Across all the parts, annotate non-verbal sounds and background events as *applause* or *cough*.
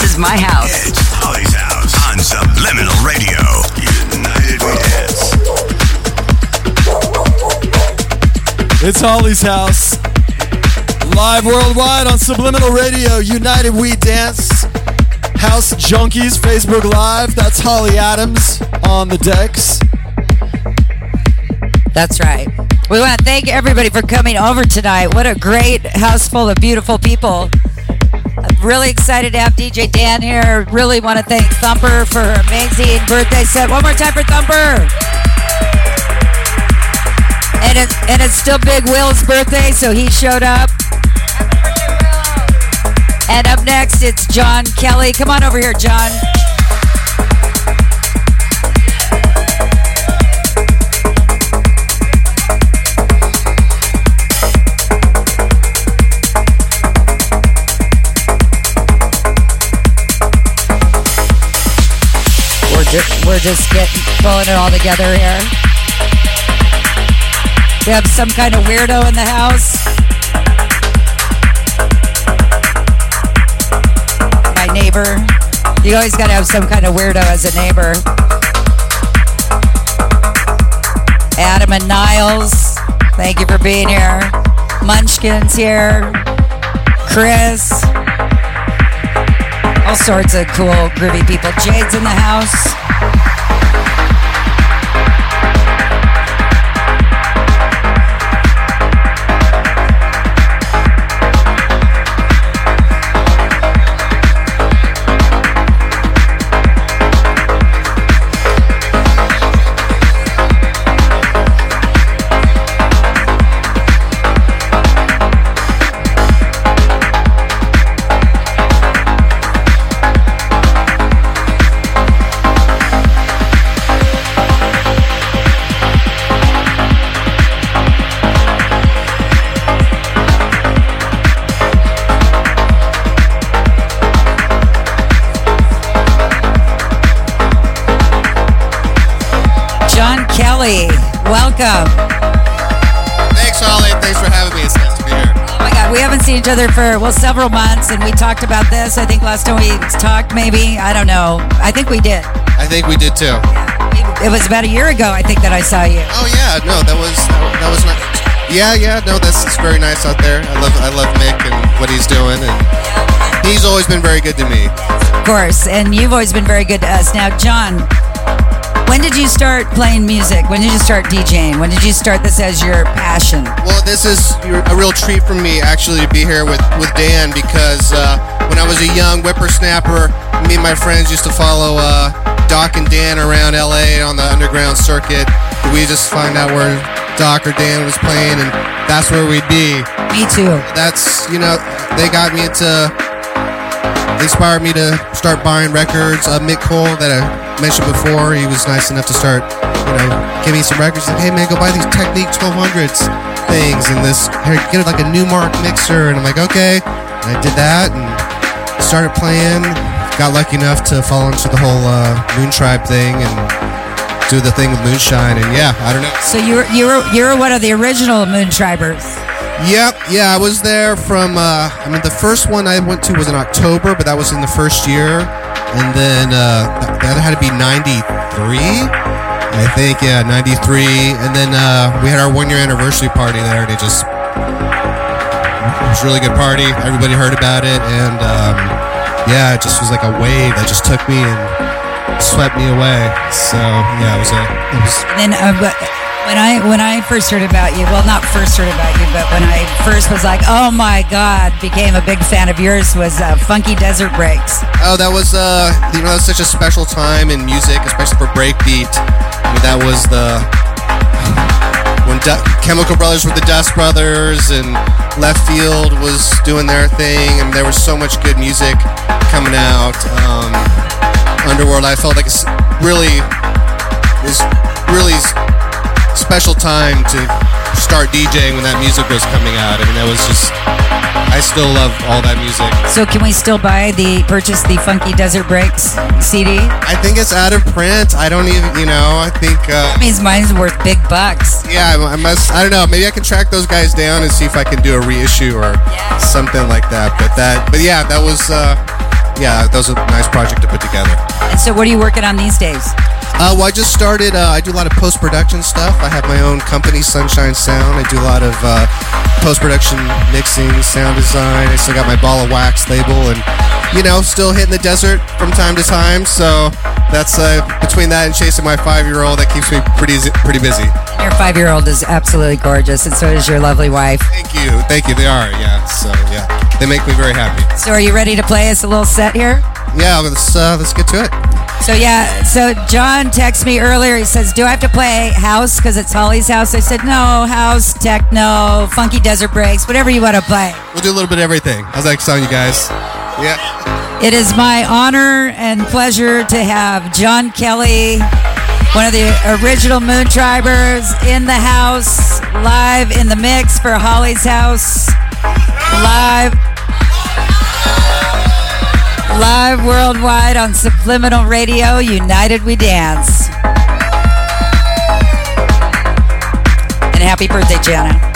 This is my house. It's Holly's house on Subliminal Radio. United We Dance. It's Holly's house. Live worldwide on Subliminal Radio, United We Dance. House Junkies, Facebook Live. That's Holly Adams on the decks. That's right. We want to thank everybody for coming over tonight. What a great house full of beautiful people. Really excited to have DJ Dan here. Really want to thank Thumper for her amazing birthday set. One more time for Thumper. And, it, and it's still Big Will's birthday, so he showed up. And up next, it's John Kelley. Come on over here, John. We're just getting pulling it all together here. We have some kind of weirdo in the house. My neighbor. You always got to have some kind of weirdo as a neighbor. Adam and Niles, thank you for being here. Munchkins here. Chris. All sorts of cool, groovy people. Jade's in the house. Kelley, welcome. Thanks, Holly. Thanks for having me. It's nice to be here. Oh my God, we haven't seen each other for well several months, and we talked about this. I think last time we talked, maybe I don't know. I think we did. I think we did too. It was about a year ago, I think, that I saw you. Oh yeah, no, that was that was not. Yeah, yeah, no, that's it's very nice out there. I love I love Mick and what he's doing, and he's always been very good to me. Of course, and you've always been very good to us. Now, John, when did you start playing music? When did you start DJing? When did you start this as your passion? Well, this is a real treat for me actually to be here with with Dan because uh, when I was a young whippersnapper, me and my friends used to follow uh, Doc and Dan around LA on the underground circuit. We just find out where Doc or Dan was playing, and that's where we'd be. Me too. That's you know they got me into. Inspired me to start buying records. Uh, Mick Cole that I mentioned before, he was nice enough to start, you know, give me some records. Like, hey man, go buy these Technics 1200s things and this. Get like a Numark mixer, and I'm like, okay. And I did that and started playing. Got lucky enough to fall into the whole uh, Moon Tribe thing and do the thing with Moonshine. And yeah, I don't know. So you were you were you were one of the original Moon Tribers. Yep, yeah, I was there from. Uh, I mean, the first one I went to was in October, but that was in the first year, and then uh, that, had to be '93, I think. Yeah, '93, and then uh, we had our one-year anniversary party there, and it just it was a really good party. Everybody heard about it, and um, yeah, it just was like a wave that just took me and swept me away. So yeah, it was a. It was, And then uh, when I when I first heard about you, well, not first heard about you, but when I first was like, oh my god, became a big fan of yours was uh, Funky Desert Breaks. Oh, that was uh, you know, such a special time in music, especially for breakbeat. I mean, that was the when Du- Chemical Brothers were the Dust Brothers, and Leftfield was doing their thing, and there was so much good music coming out. Um, Underworld, I felt like it's really was really special time to start DJing when that music was coming out. I mean, that was just I still love all that music. So can we still buy the purchase the Funky Desert Breaks CD? I think it's out of print. I don't even, you know, I think. Uh, That means mine's worth big bucks. yeah, I I must. I don't know. Maybe I can track those guys down and see if I can do a reissue or something like that. But that, but yeah, that was uh, yeah, that was a nice project to put together. And so, what are you working on these days? Uh, well, I just started. Uh, I do a lot of post production stuff. I have my own company, Sunshine Sound. I do a lot of uh, post production mixing, sound design. I still got my Ball of Wax label, and you know, still hitting the desert from time to time. So that's uh, between that and chasing my five year old, that keeps me pretty pretty busy. Your five year old is absolutely gorgeous, and so is your lovely wife. Thank you, thank you. They are, yeah. So yeah, they make me very happy. So, are you ready to play us a little set here? Yeah, let's uh, let's get to it. So yeah, so John texted me earlier. He says, "Do I have to play house because it's Holly's house?" I said, "No, house, techno, funky desert breaks, whatever you want to play." We'll do a little bit of everything. How's that sound, you guys? Yeah. It is my honor and pleasure to have John Kelley, one of the original Moon Tribers, in the house, live in the mix for Holly's house, live. Live worldwide on Subliminal Radio, United We Dance. And happy birthday, Janna.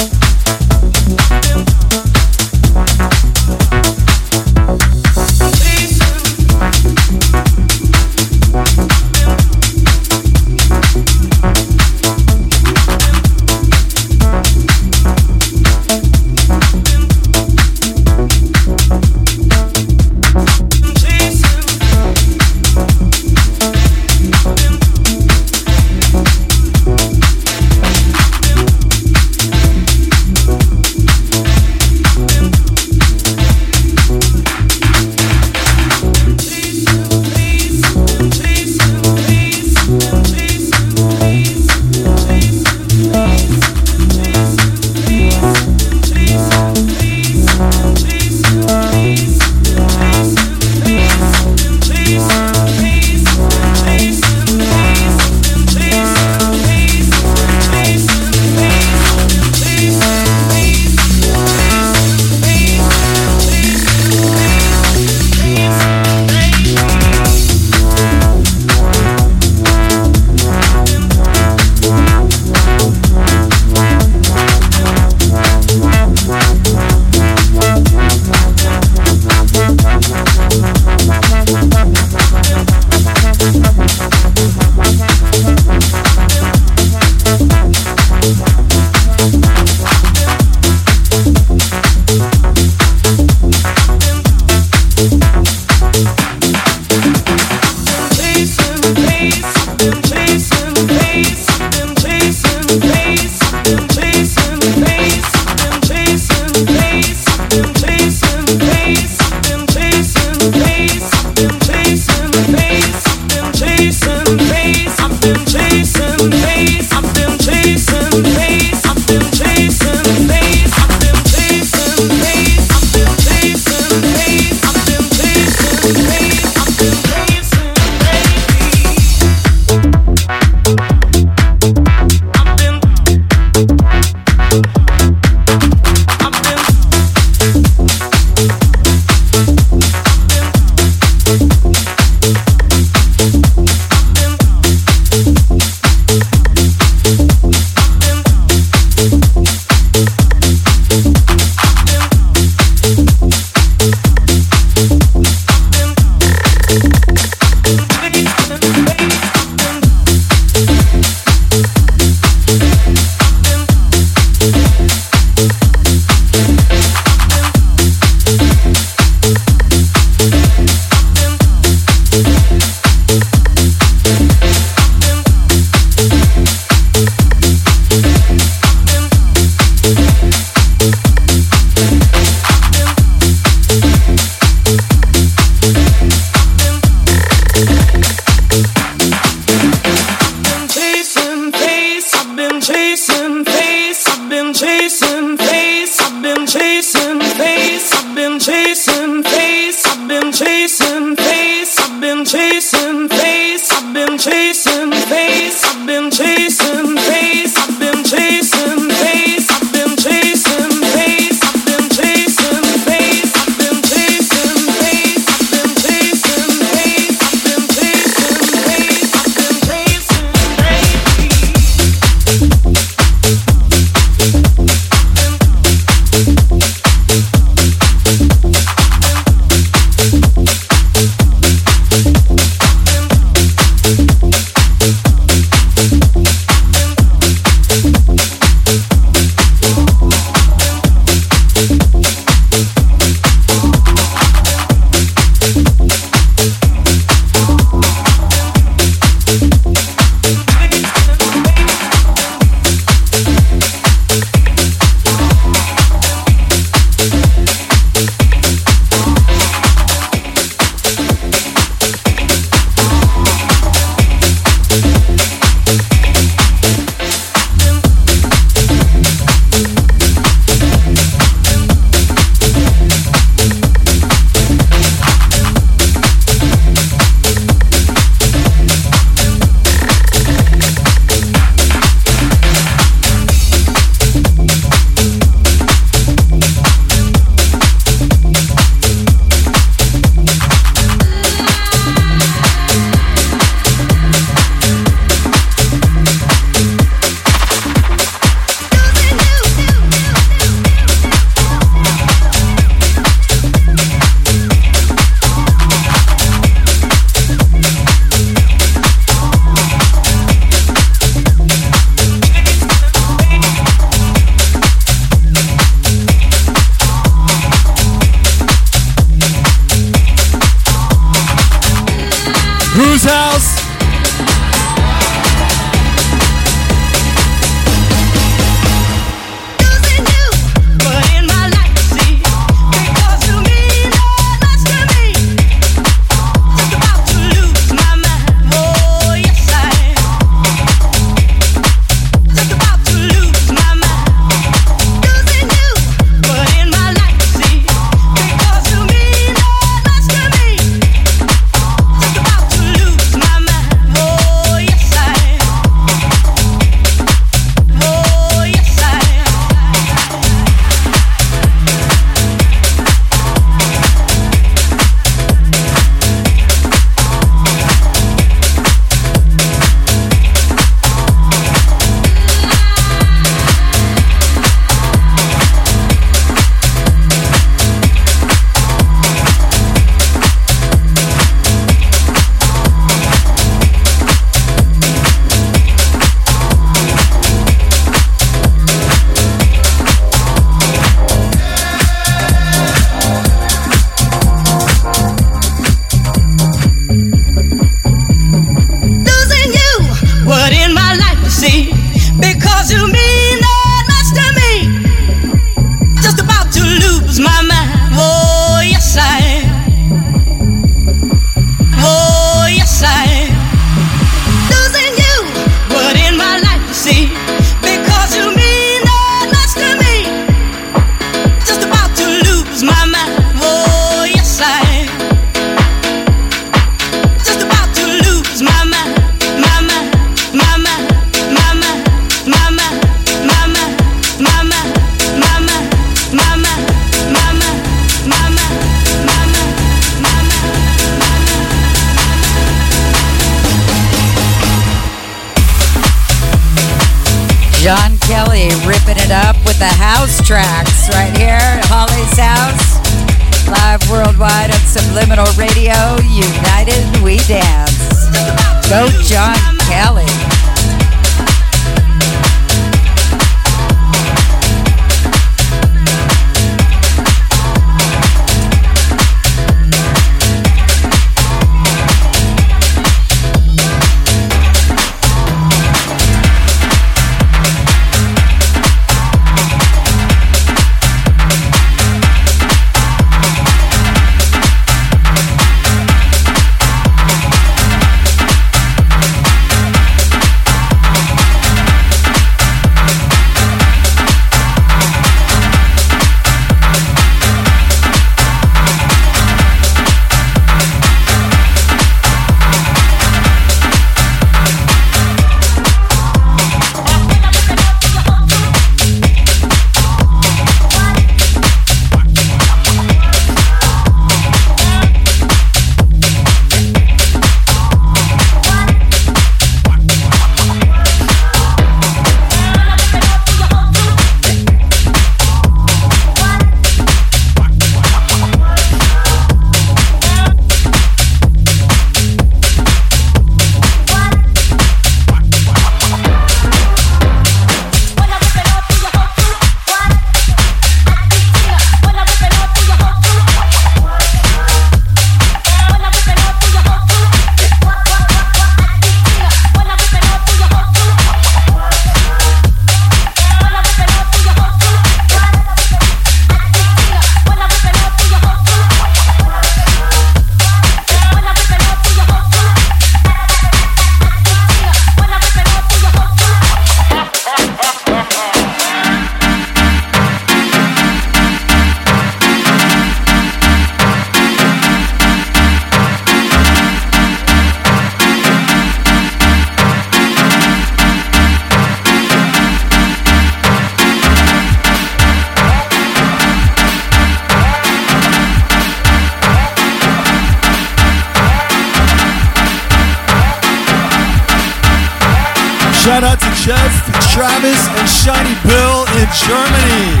Shout out to Jeff, Travis, and Shiny Bill in Germany.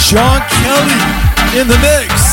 John Kelley in the mix.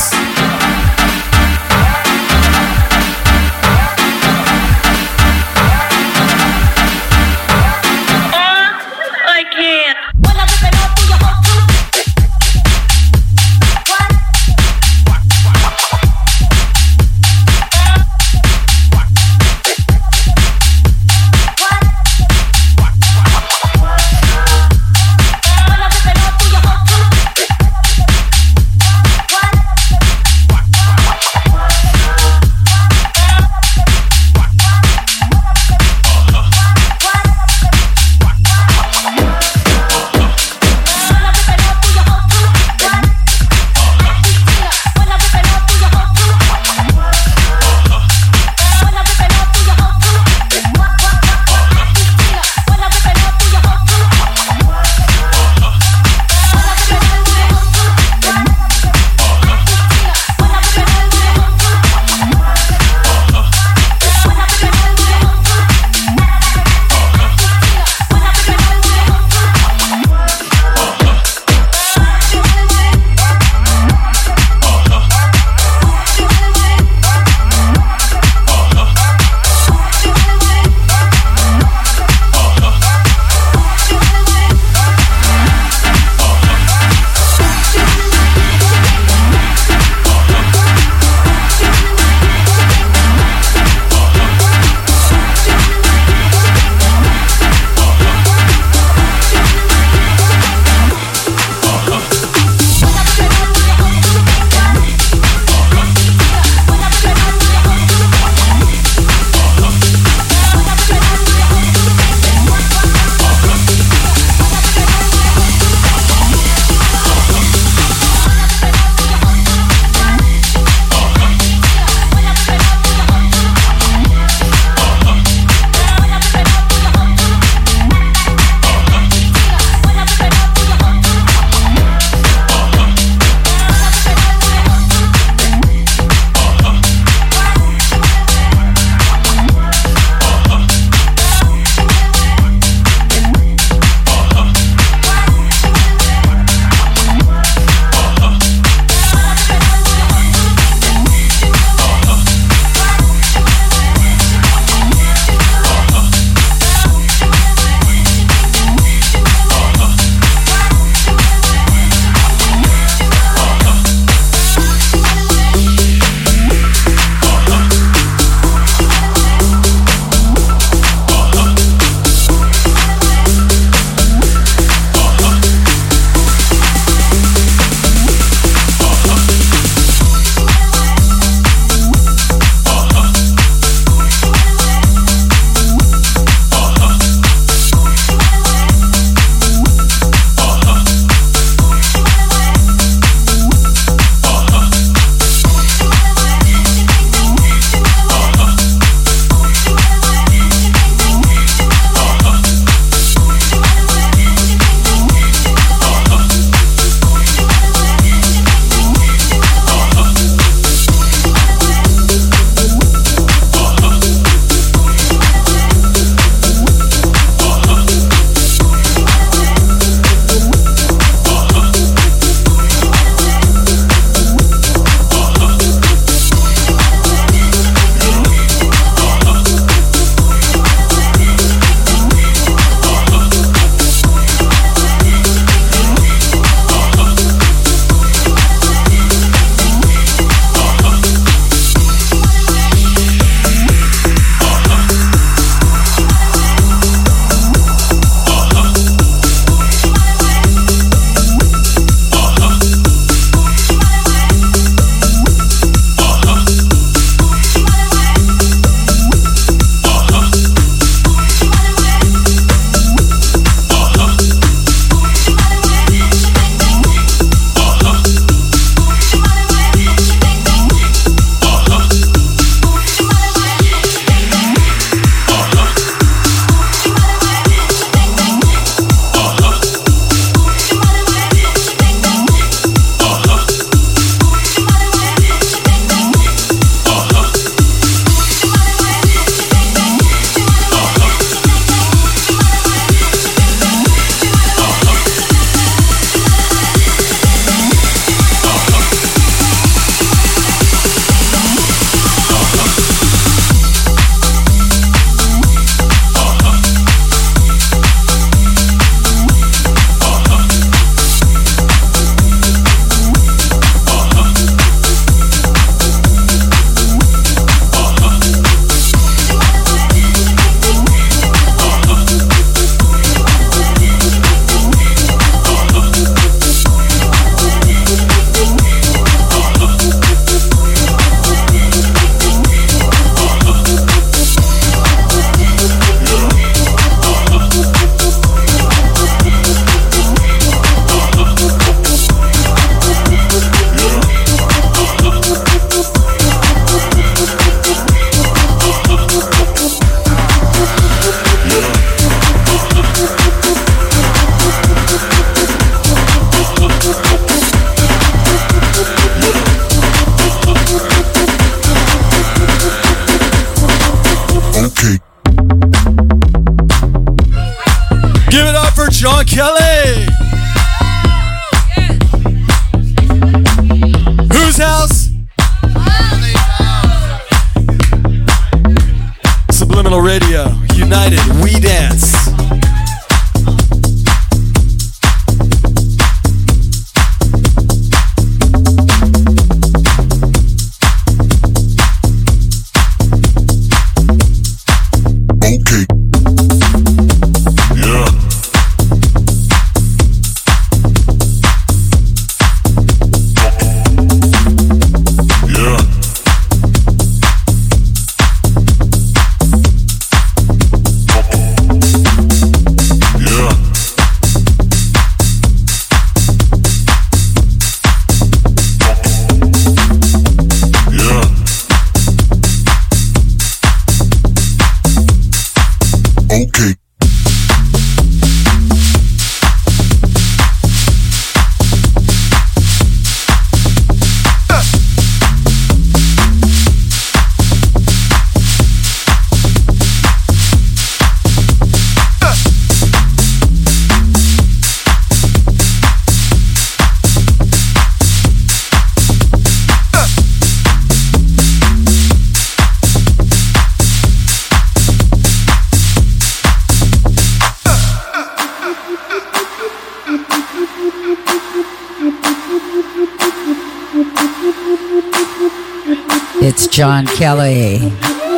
It's John Kelley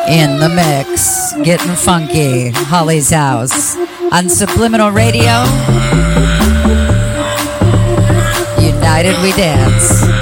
in the mix, getting funky. Holly's house on Subliminal Radio. United we dance.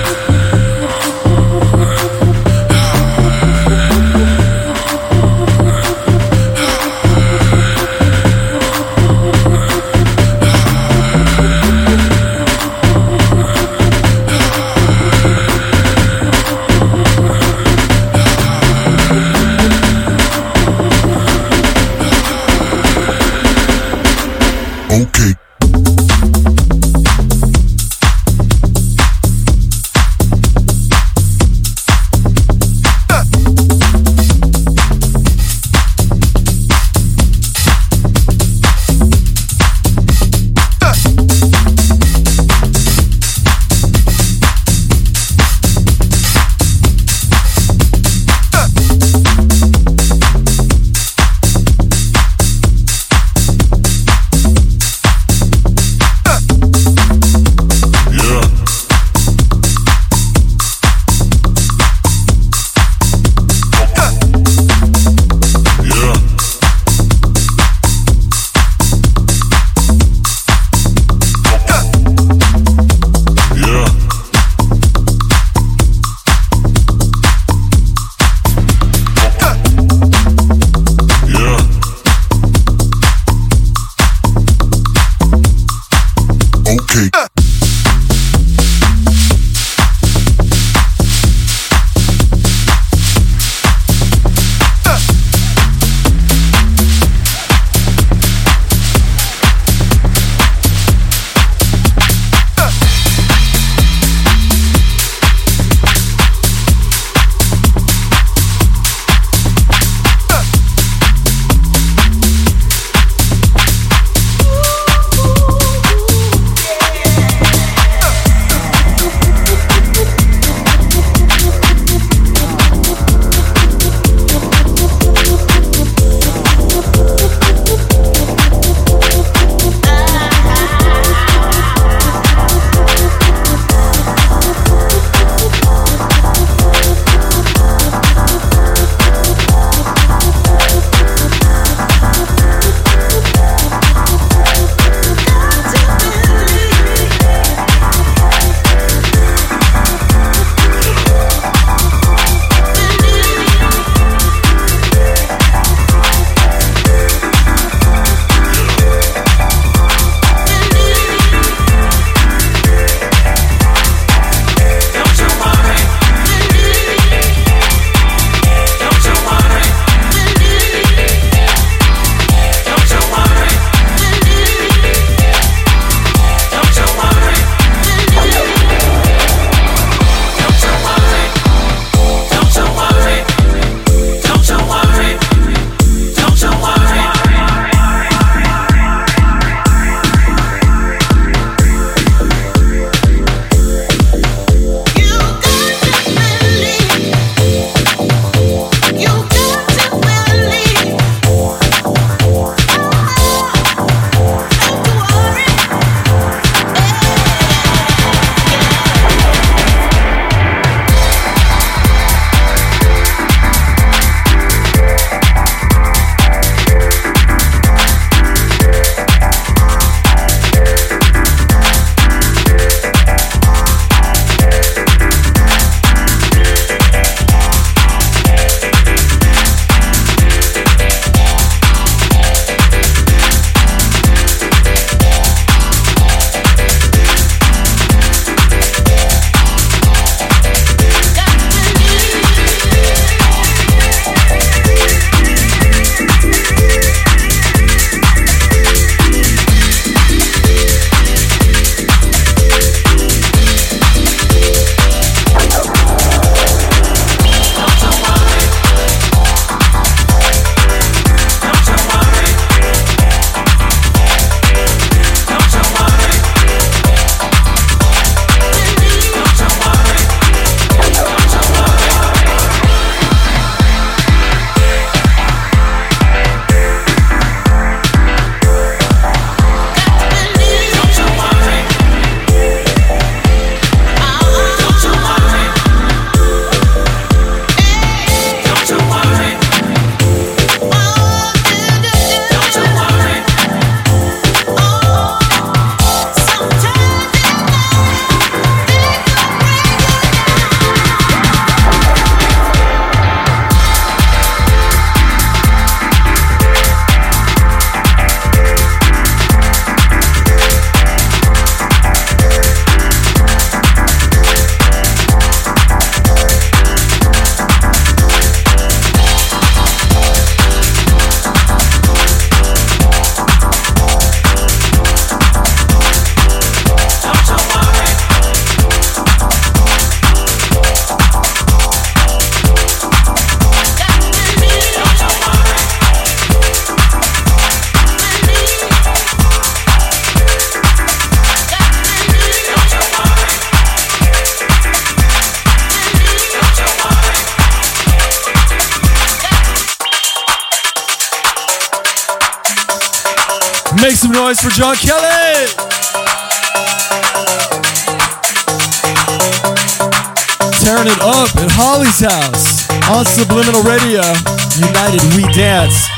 Noise for John Kelley. Tearing it up at Holly's house on Subliminal Radio. United We Dance.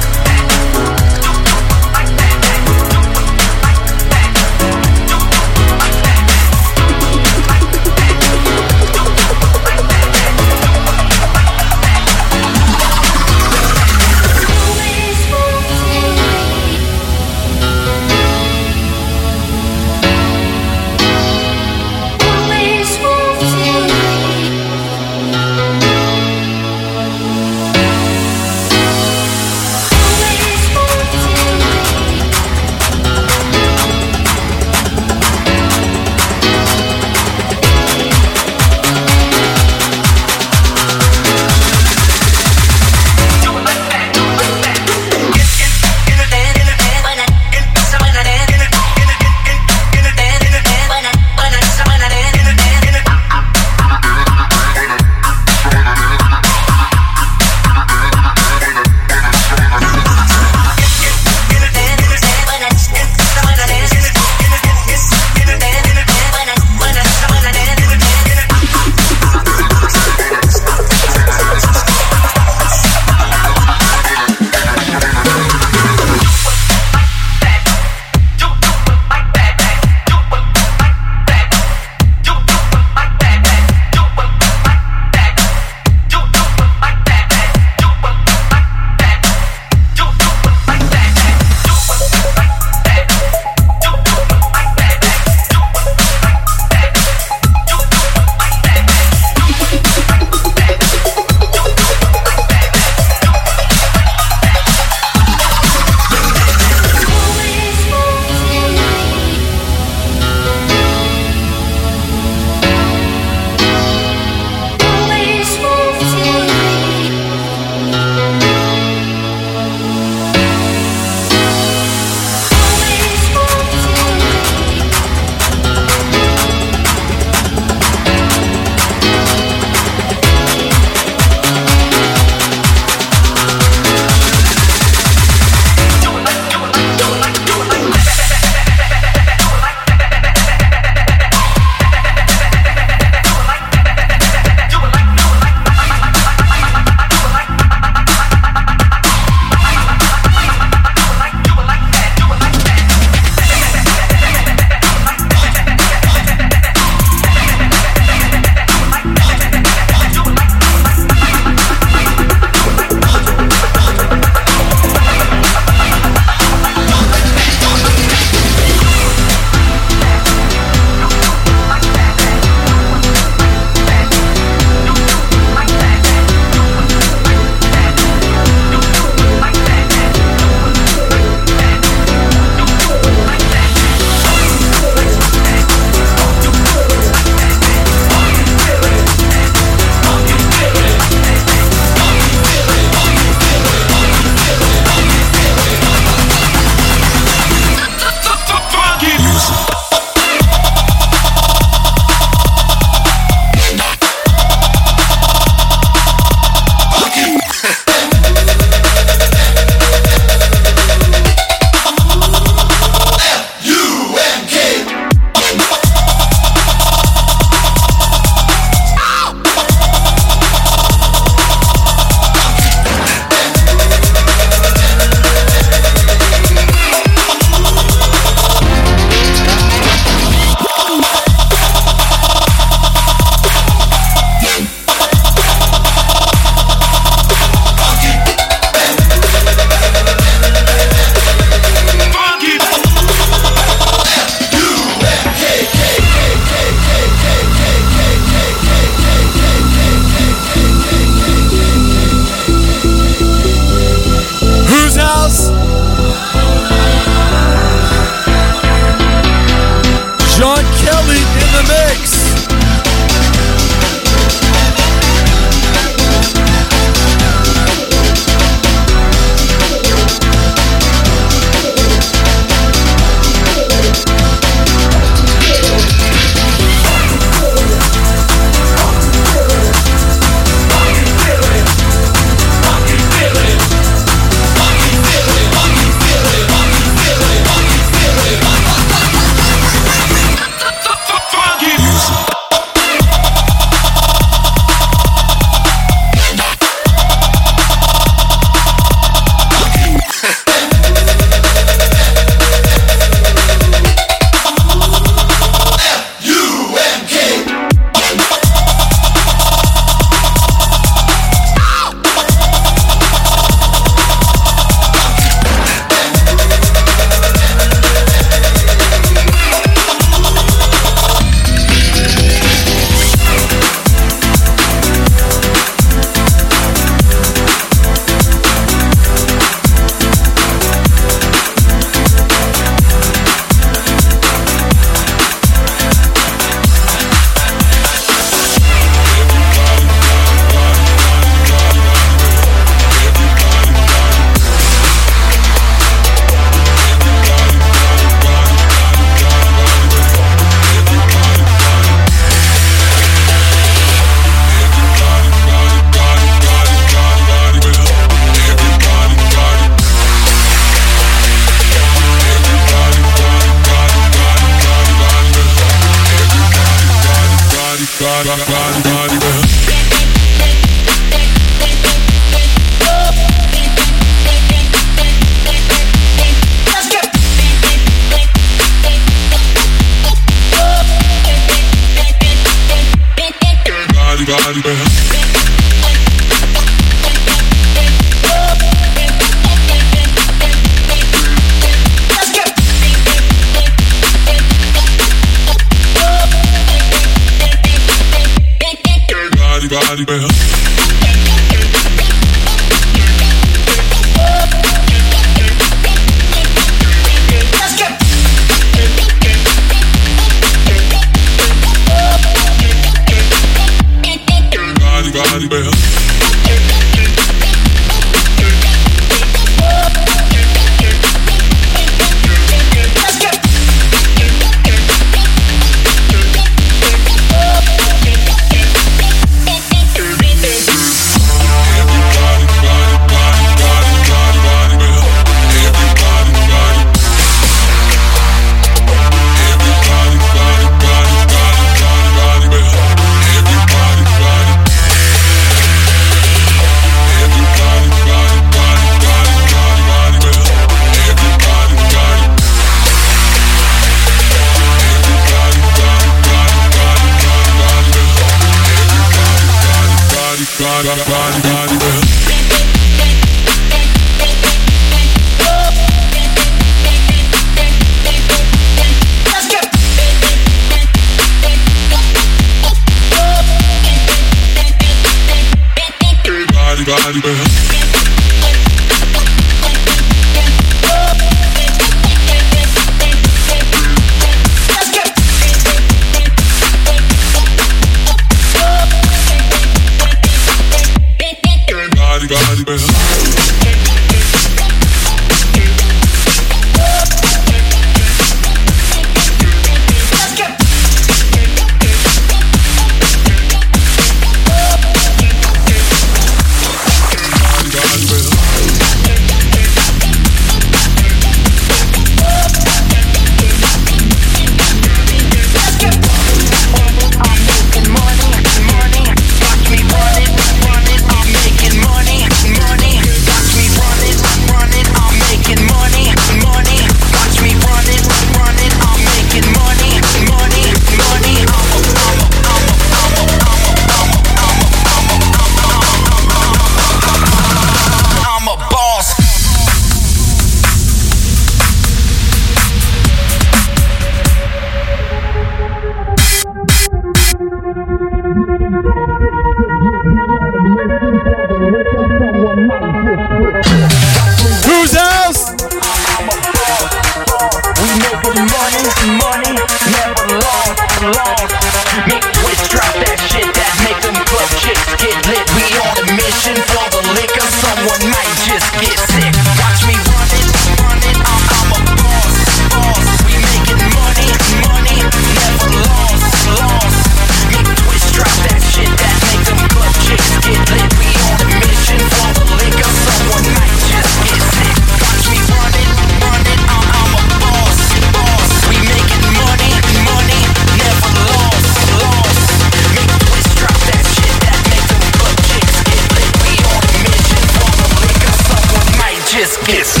kiss, kiss.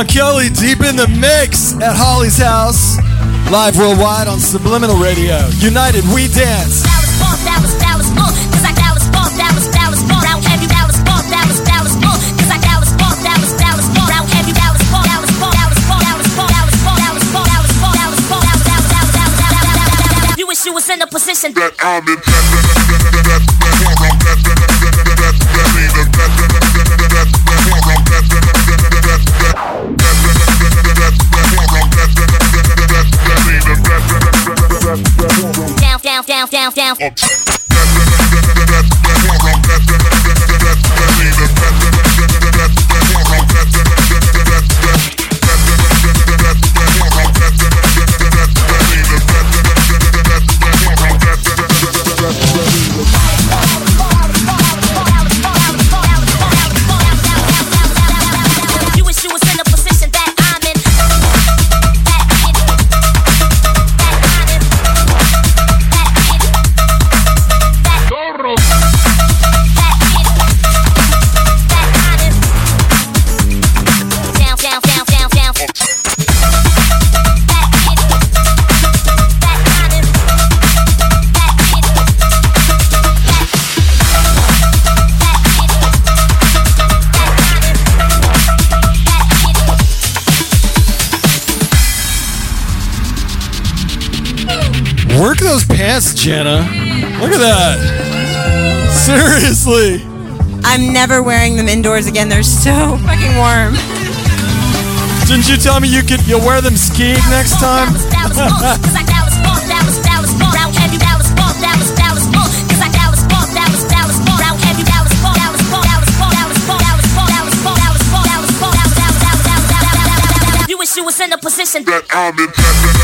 John Kelley deep in the mix at Holly's house, live worldwide on Subliminal Radio. United, we dance. You was in the position that I'm in. down, down, down. Janna. Look at that. Seriously. I'm never wearing them indoors again. They're so fucking warm. Didn't you tell me you could you'll wear them skiing next time? you was in the position that I'm in.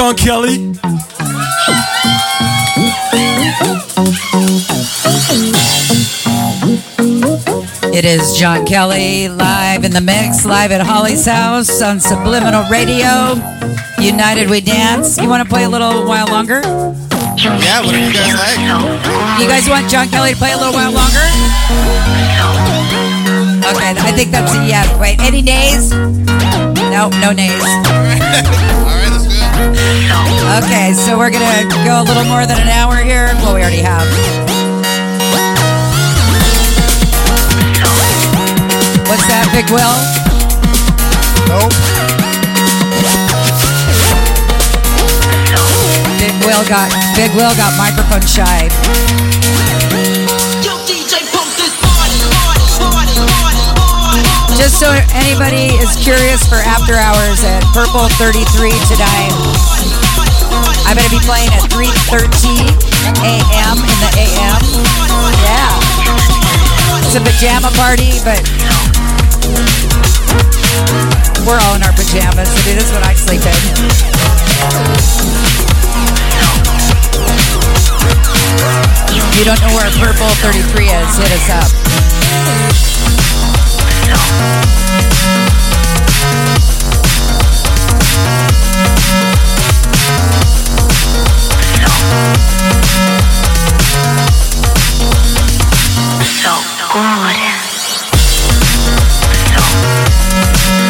John Kelley. It is John Kelley live in the mix, live at Holly's house on Subliminal Radio. United We Dance. You want to play a little while longer? Yeah, whatever you guys like. You guys want John Kelley to play a little while longer? Okay, I think that's a yeah. Wait, any nays? No, no nays. *laughs* *laughs* Okay, so we're gonna go a little more than an hour here. Well, we already have. What's that, Big Will? Nope. Big Will got Big Will got microphone shy. Just so anybody is curious for after hours at Purple 33 tonight, I'm gonna be playing at 3:13 a.m. in the a.m. Yeah, it's a pajama party, but we're all in our pajamas. This is what I sleep in. If you don't know where Purple 33 is, hit us up. So good. So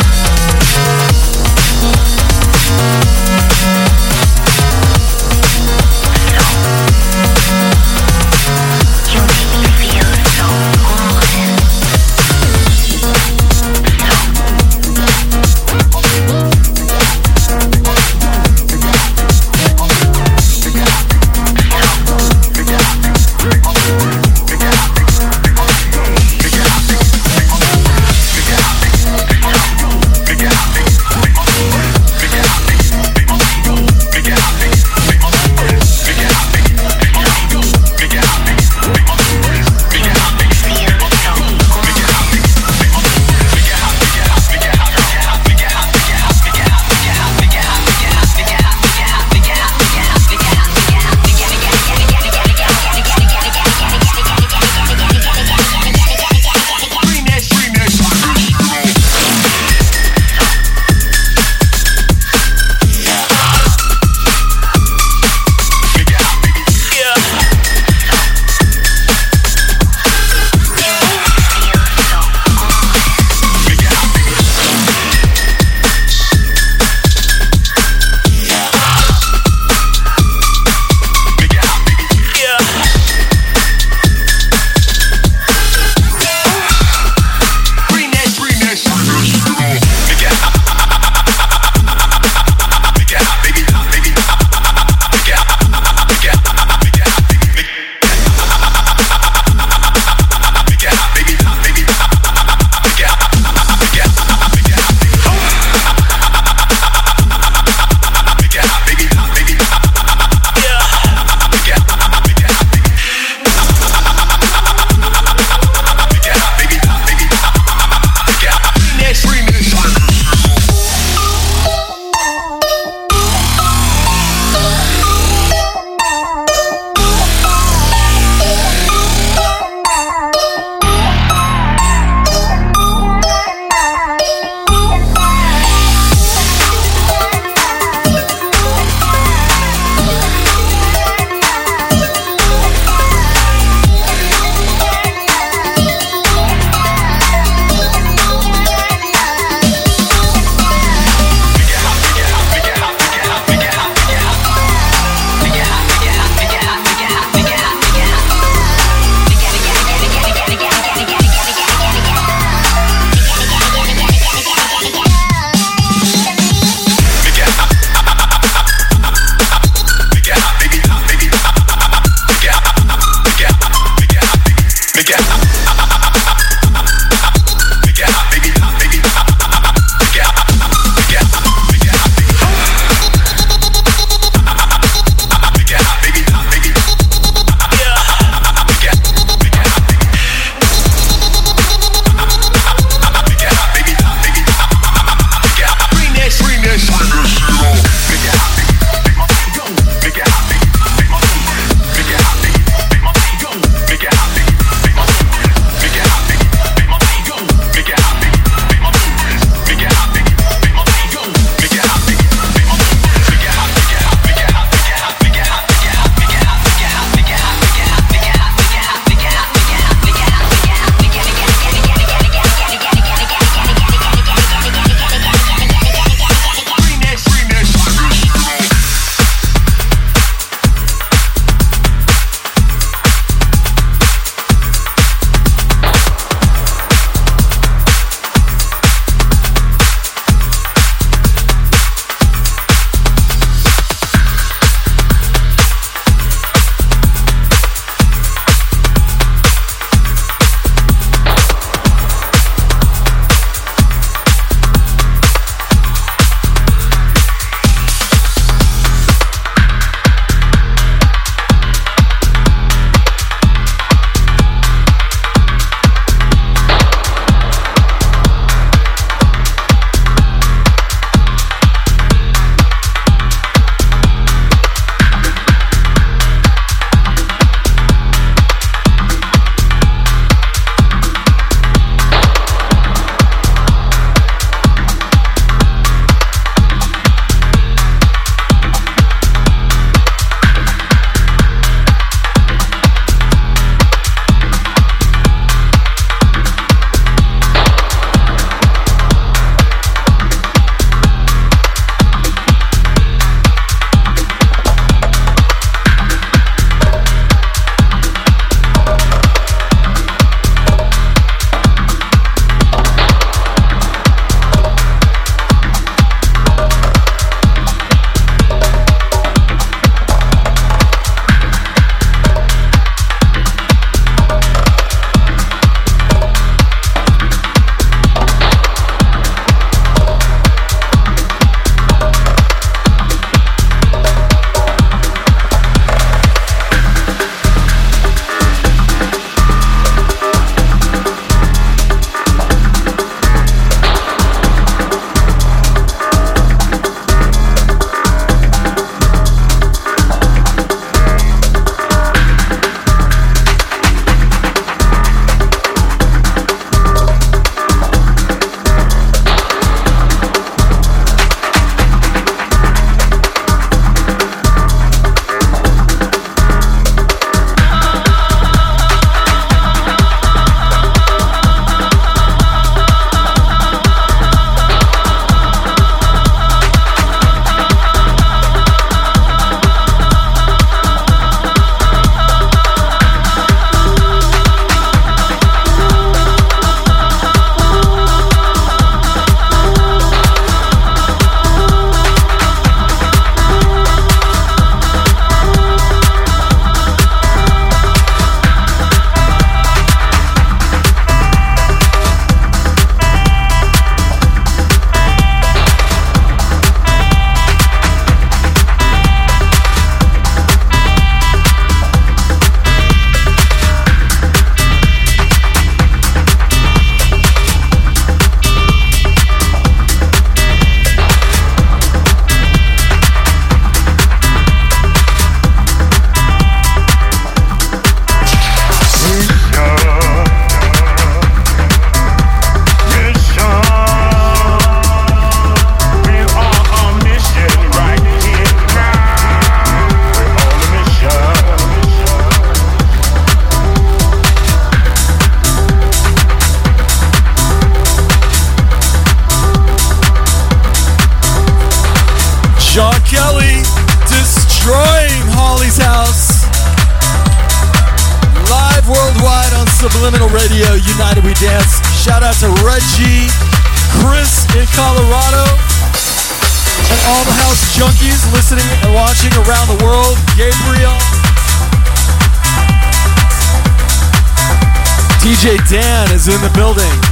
is in the building.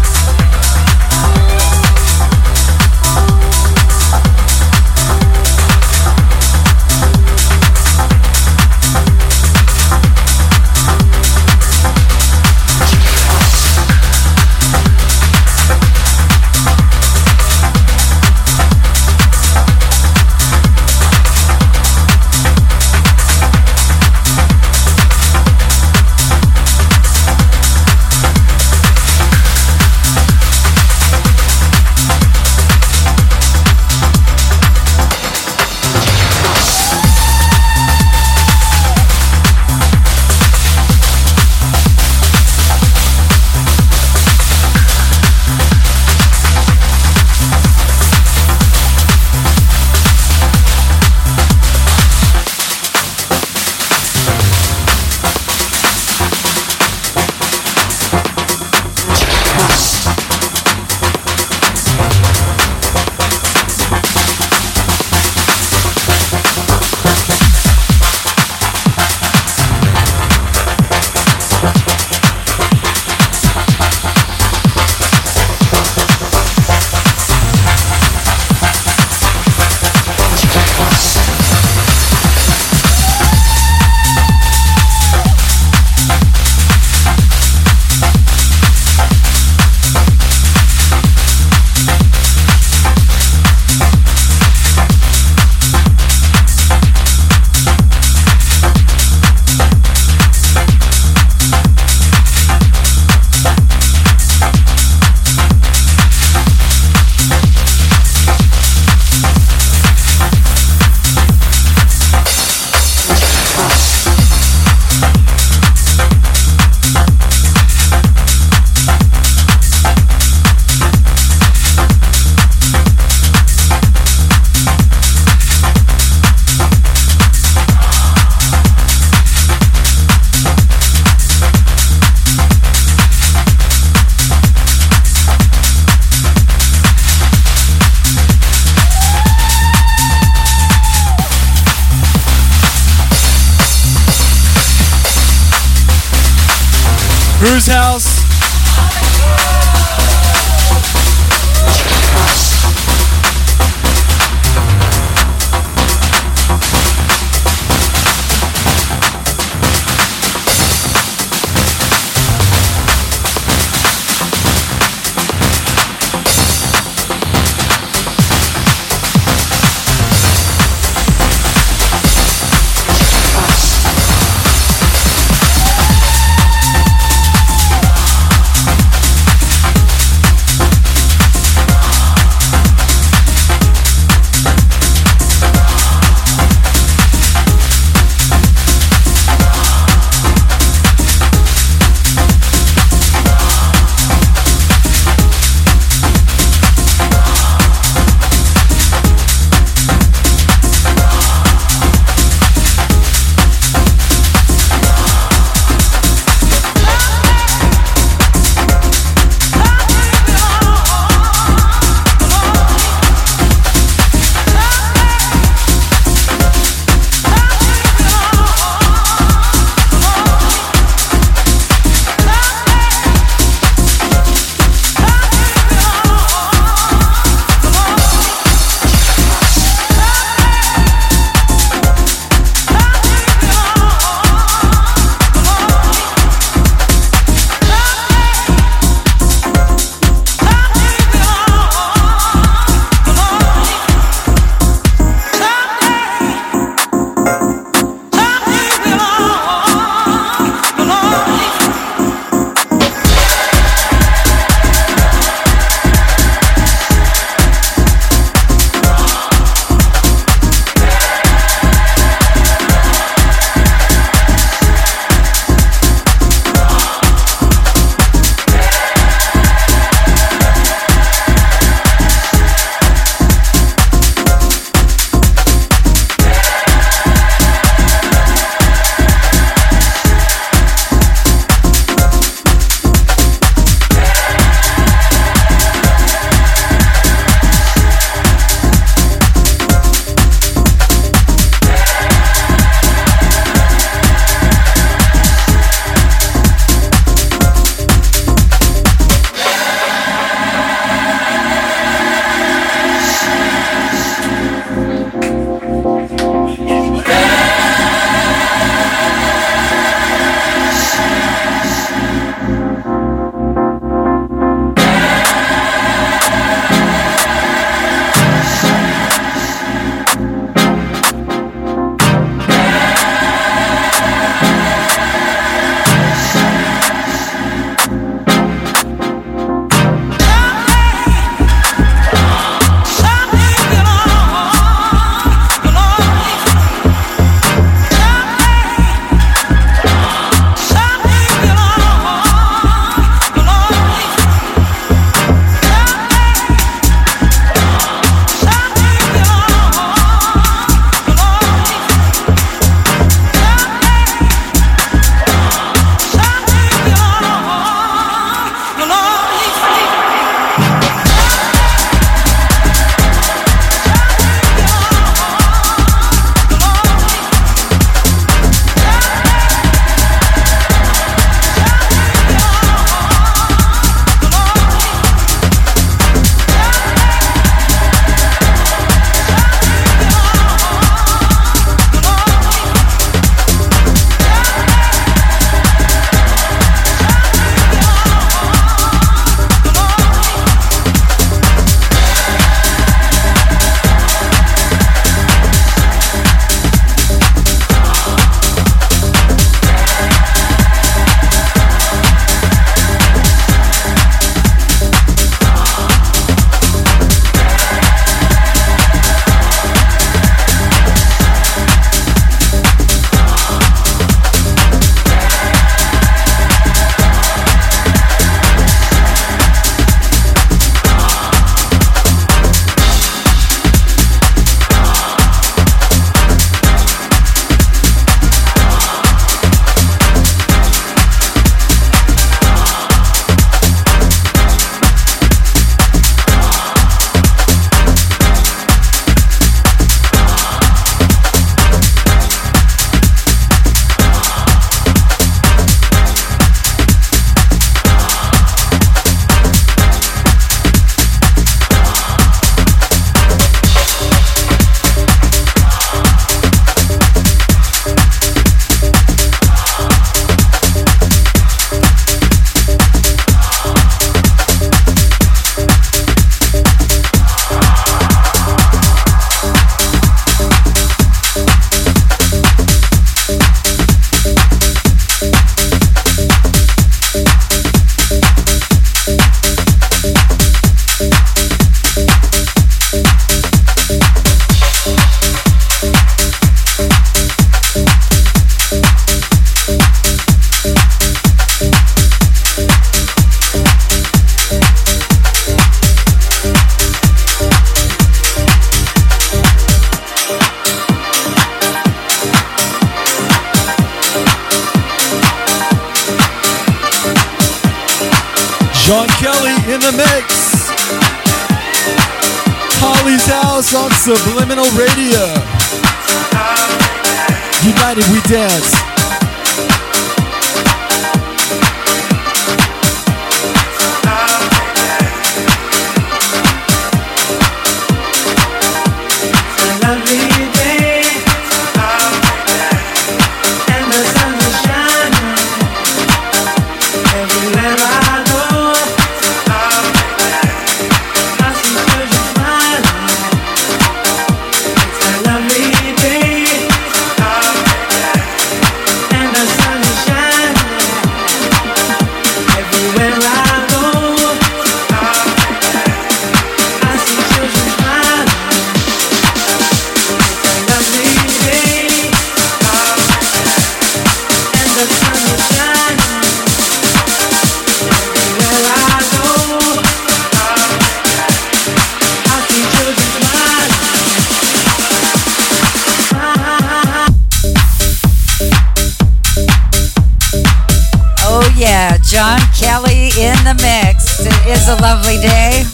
the mix. It is a lovely day.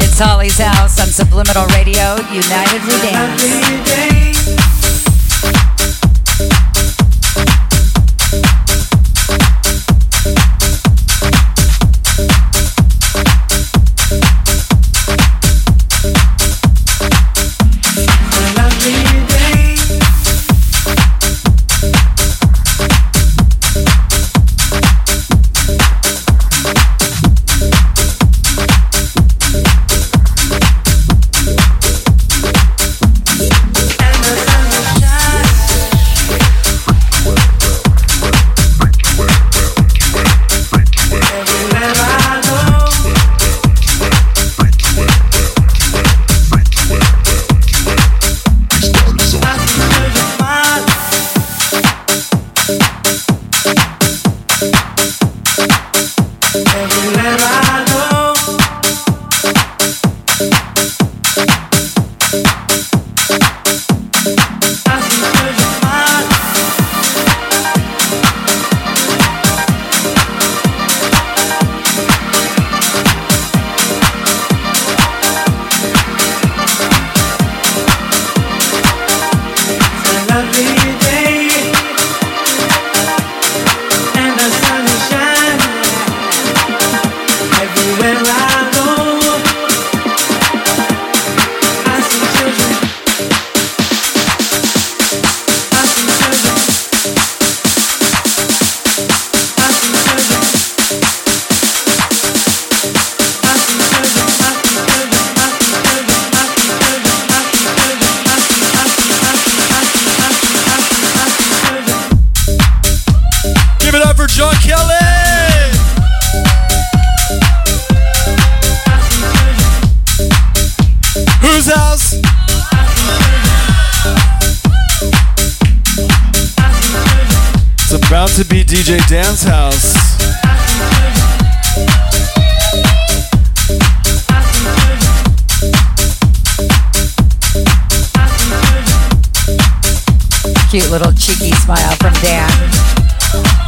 It's Holly's house on Subliminal Radio, United We Dance. from there.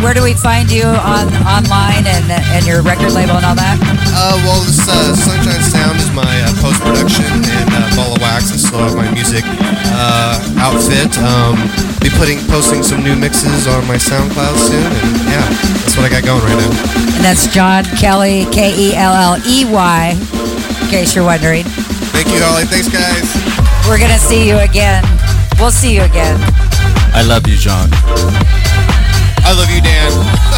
Where do we where do we find you on online and and your record label and all that? Uh, well, this uh, Sunshine Sound is my uh, post production, and uh, Ball of Wax is still my music uh, outfit. Um, be putting posting some new mixes on my SoundCloud soon, and yeah, that's what I got going right now. And that's John Kelley, K E L L E Y. In case you're wondering, Thank you, Holly. Thanks, guys. we're gonna see you again. We'll see you again. I love you, John. I love you, Dan.